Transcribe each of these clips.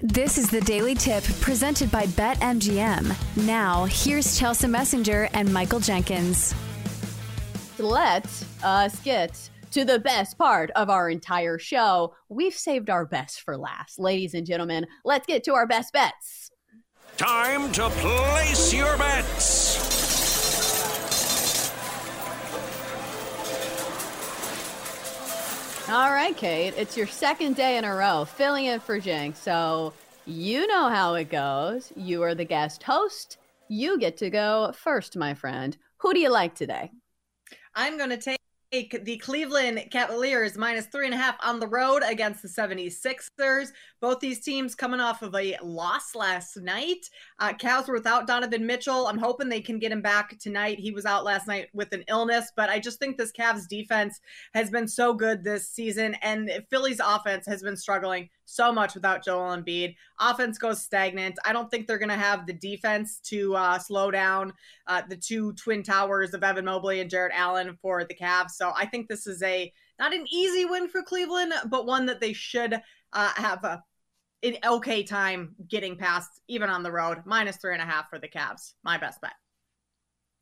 This is the Daily Tip presented by BetMGM. Now, here's Chelsea Messenger and Michael Jenkins. Let us get to the best part of our entire show. We've saved our best for last. Ladies and gentlemen, let's get to our best bets. Time to place your bets. All right, Kate, it's your second day in a row filling in for Jenk. So you know how it goes. You are the guest host. You get to go first, my friend. Who do you like today? I'm going to take the Cleveland Cavaliers minus three and a half on the road against the 76ers. Both these teams coming off of a loss last night. Uh, Cavs were without Donovan Mitchell. I'm hoping they can get him back tonight. He was out last night with an illness, but I just think this Cavs defense has been so good this season, and Philly's offense has been struggling so much without Joel Embiid. Offense goes stagnant. I don't think they're going to have the defense to uh, slow down uh, the two twin towers of Evan Mobley and Jarrett Allen for the Cavs. So I think this is a not an easy win for Cleveland, but one that they should uh, have a an okay time getting past, even on the road. Minus three and a half for the Cavs. My best bet.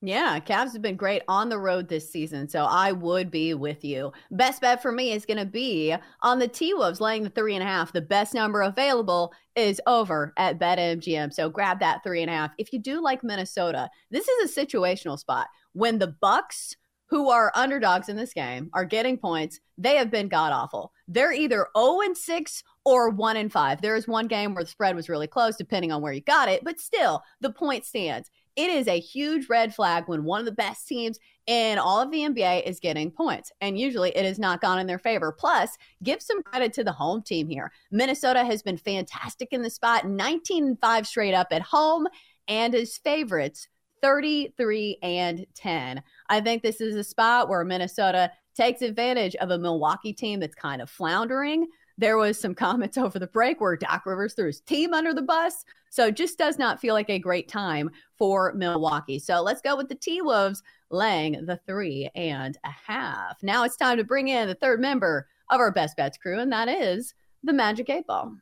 Yeah, Cavs have been great on the road this season, so I would be with you. Best bet for me is going to be on the T Wolves laying the three and a half. The best number available is over at BetMGM, so grab that three and a half. If you do like Minnesota, this is a situational spot when the Bucks who are underdogs in this game are getting points, they have been god awful. They're either 0 and 6 or 1 and 5. There is one game where the spread was really close depending on where you got it, but still the point stands. It is a huge red flag when one of the best teams in all of the NBA is getting points. And usually it has not gone in their favor. Plus, give some credit to the home team here. Minnesota has been fantastic in the spot, 19 5 straight up at home, and as favorites 33 and 10. I think this is a spot where Minnesota takes advantage of a Milwaukee team that's kind of floundering. There was some comments over the break where Doc Rivers threw his team under the bus. So just does not feel like a great time for Milwaukee. So let's go with the T Wolves laying the three and a half. Now it's time to bring in the third member of our best bets crew, and that is the Magic Eight Ball.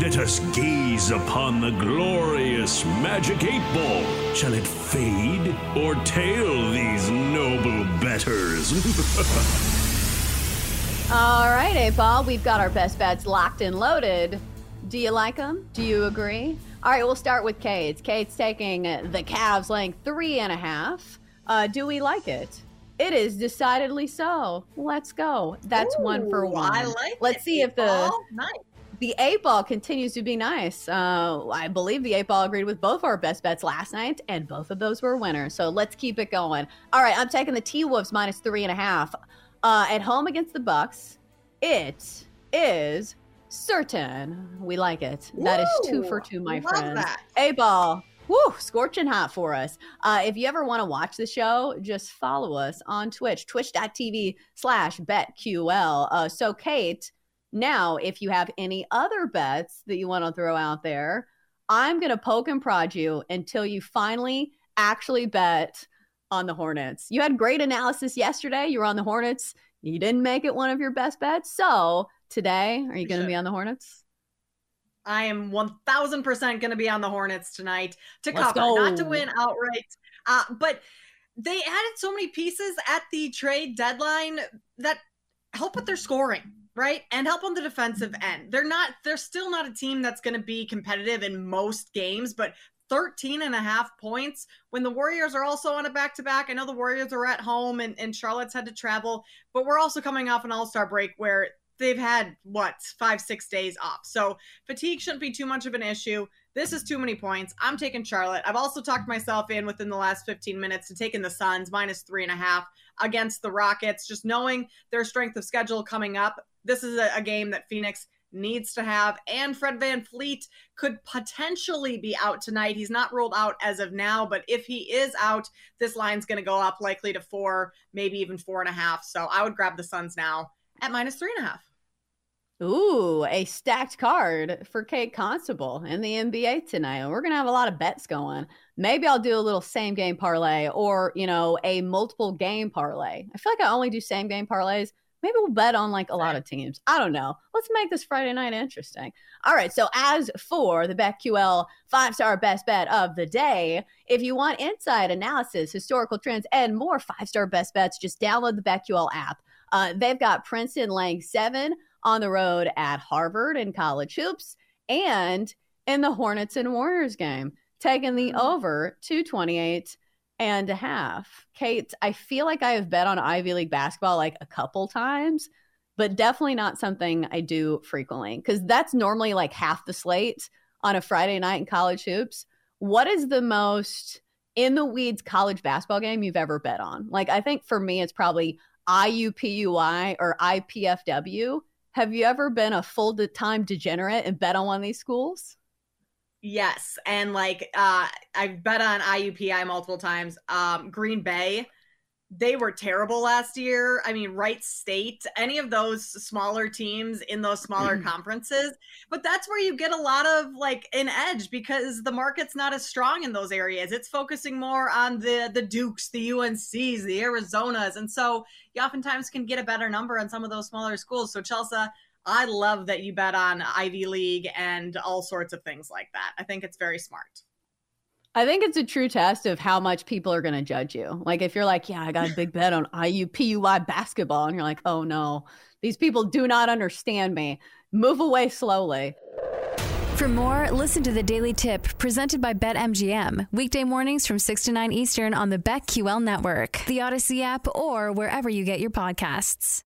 Let us gaze upon the glorious magic eight ball. Shall it fade or tail these noble betters? All right, eight ball. We've got our best bets locked and loaded. Do you like them? Do you agree? All right, we'll start with Kate's. Kate's taking the Cavs laying three and a half. Uh, do we like it? It is decidedly so. Let's go. That's Ooh, one for one. I like Let's it. see if the nice the eight ball continues to be nice. Uh, I believe the eight ball agreed with both our best bets last night, and both of those were winners. So let's keep it going. All right, I'm taking the T Wolves minus three and a half uh, at home against the Bucks. It is certain. We like it. Woo! That is two for two, my friends. A ball. Woo, scorching hot for us. Uh, if you ever want to watch the show, just follow us on Twitch, twitch.tv slash betql. Uh, so, Kate, now, if you have any other bets that you want to throw out there, I'm going to poke and prod you until you finally actually bet on the Hornets. You had great analysis yesterday. You were on the Hornets. You didn't make it one of your best bets. So today, are you going to be on the Hornets? I am 1000% going to be on the Hornets tonight to Let's cover, go. not to win outright. Uh, but they added so many pieces at the trade deadline that help with their scoring right? And help on the defensive end. They're not, they're still not a team that's going to be competitive in most games, but 13 and a half points when the Warriors are also on a back to back. I know the Warriors are at home and, and Charlotte's had to travel, but we're also coming off an all star break where they've had what five, six days off. So fatigue shouldn't be too much of an issue. This is too many points. I'm taking Charlotte. I've also talked myself in within the last 15 minutes to taking the Suns minus three and a half against the Rockets, just knowing their strength of schedule coming up this is a, a game that Phoenix needs to have. And Fred VanVleet could potentially be out tonight. He's not ruled out as of now, but if he is out, this line's going to go up likely to four, maybe even four and a half. So I would grab the Suns now at minus three and a half. Ooh, a stacked card for Kate Constable in the NBA tonight. We're going to have a lot of bets going. Maybe I'll do a little same game parlay or, you know, a multiple game parlay. I feel like I only do same game parlays maybe we'll bet on like a lot of teams. I don't know. Let's make this Friday night interesting. All right. So, as for the BetQL five star best bet of the day, if you want insight, analysis, historical trends, and more five star best bets, just download the BetQL app. Uh, they've got Princeton laying seven on the road at Harvard in college hoops and in the Hornets and Warriors game, taking the mm-hmm. over 228 and a half. Kate, I feel like I have bet on Ivy League basketball like a couple times, but definitely not something I do frequently because that's normally like half the slate on a Friday night in college hoops. What is the most in the weeds college basketball game you've ever bet on? Like, I think for me, it's probably IUPUI or IPFW. Have you ever been a full time degenerate and bet on one of these schools? Yes, and like uh I've bet on IUPI multiple times. Um Green Bay, they were terrible last year. I mean, Wright State, any of those smaller teams in those smaller mm-hmm. conferences. But that's where you get a lot of like an edge because the market's not as strong in those areas. It's focusing more on the the Dukes, the UNCs, the Arizonas. And so you oftentimes can get a better number on some of those smaller schools. So Chelsea, I love that you bet on Ivy League and all sorts of things like that. I think it's very smart. I think it's a true test of how much people are going to judge you. Like if you're like, yeah, I got a big bet on IUPUI basketball, and you're like, oh no, these people do not understand me. Move away slowly. For more, listen to the Daily Tip presented by BetMGM. Weekday mornings from 6 to 9 Eastern on the BetQL network, the Audacy app, or wherever you get your podcasts.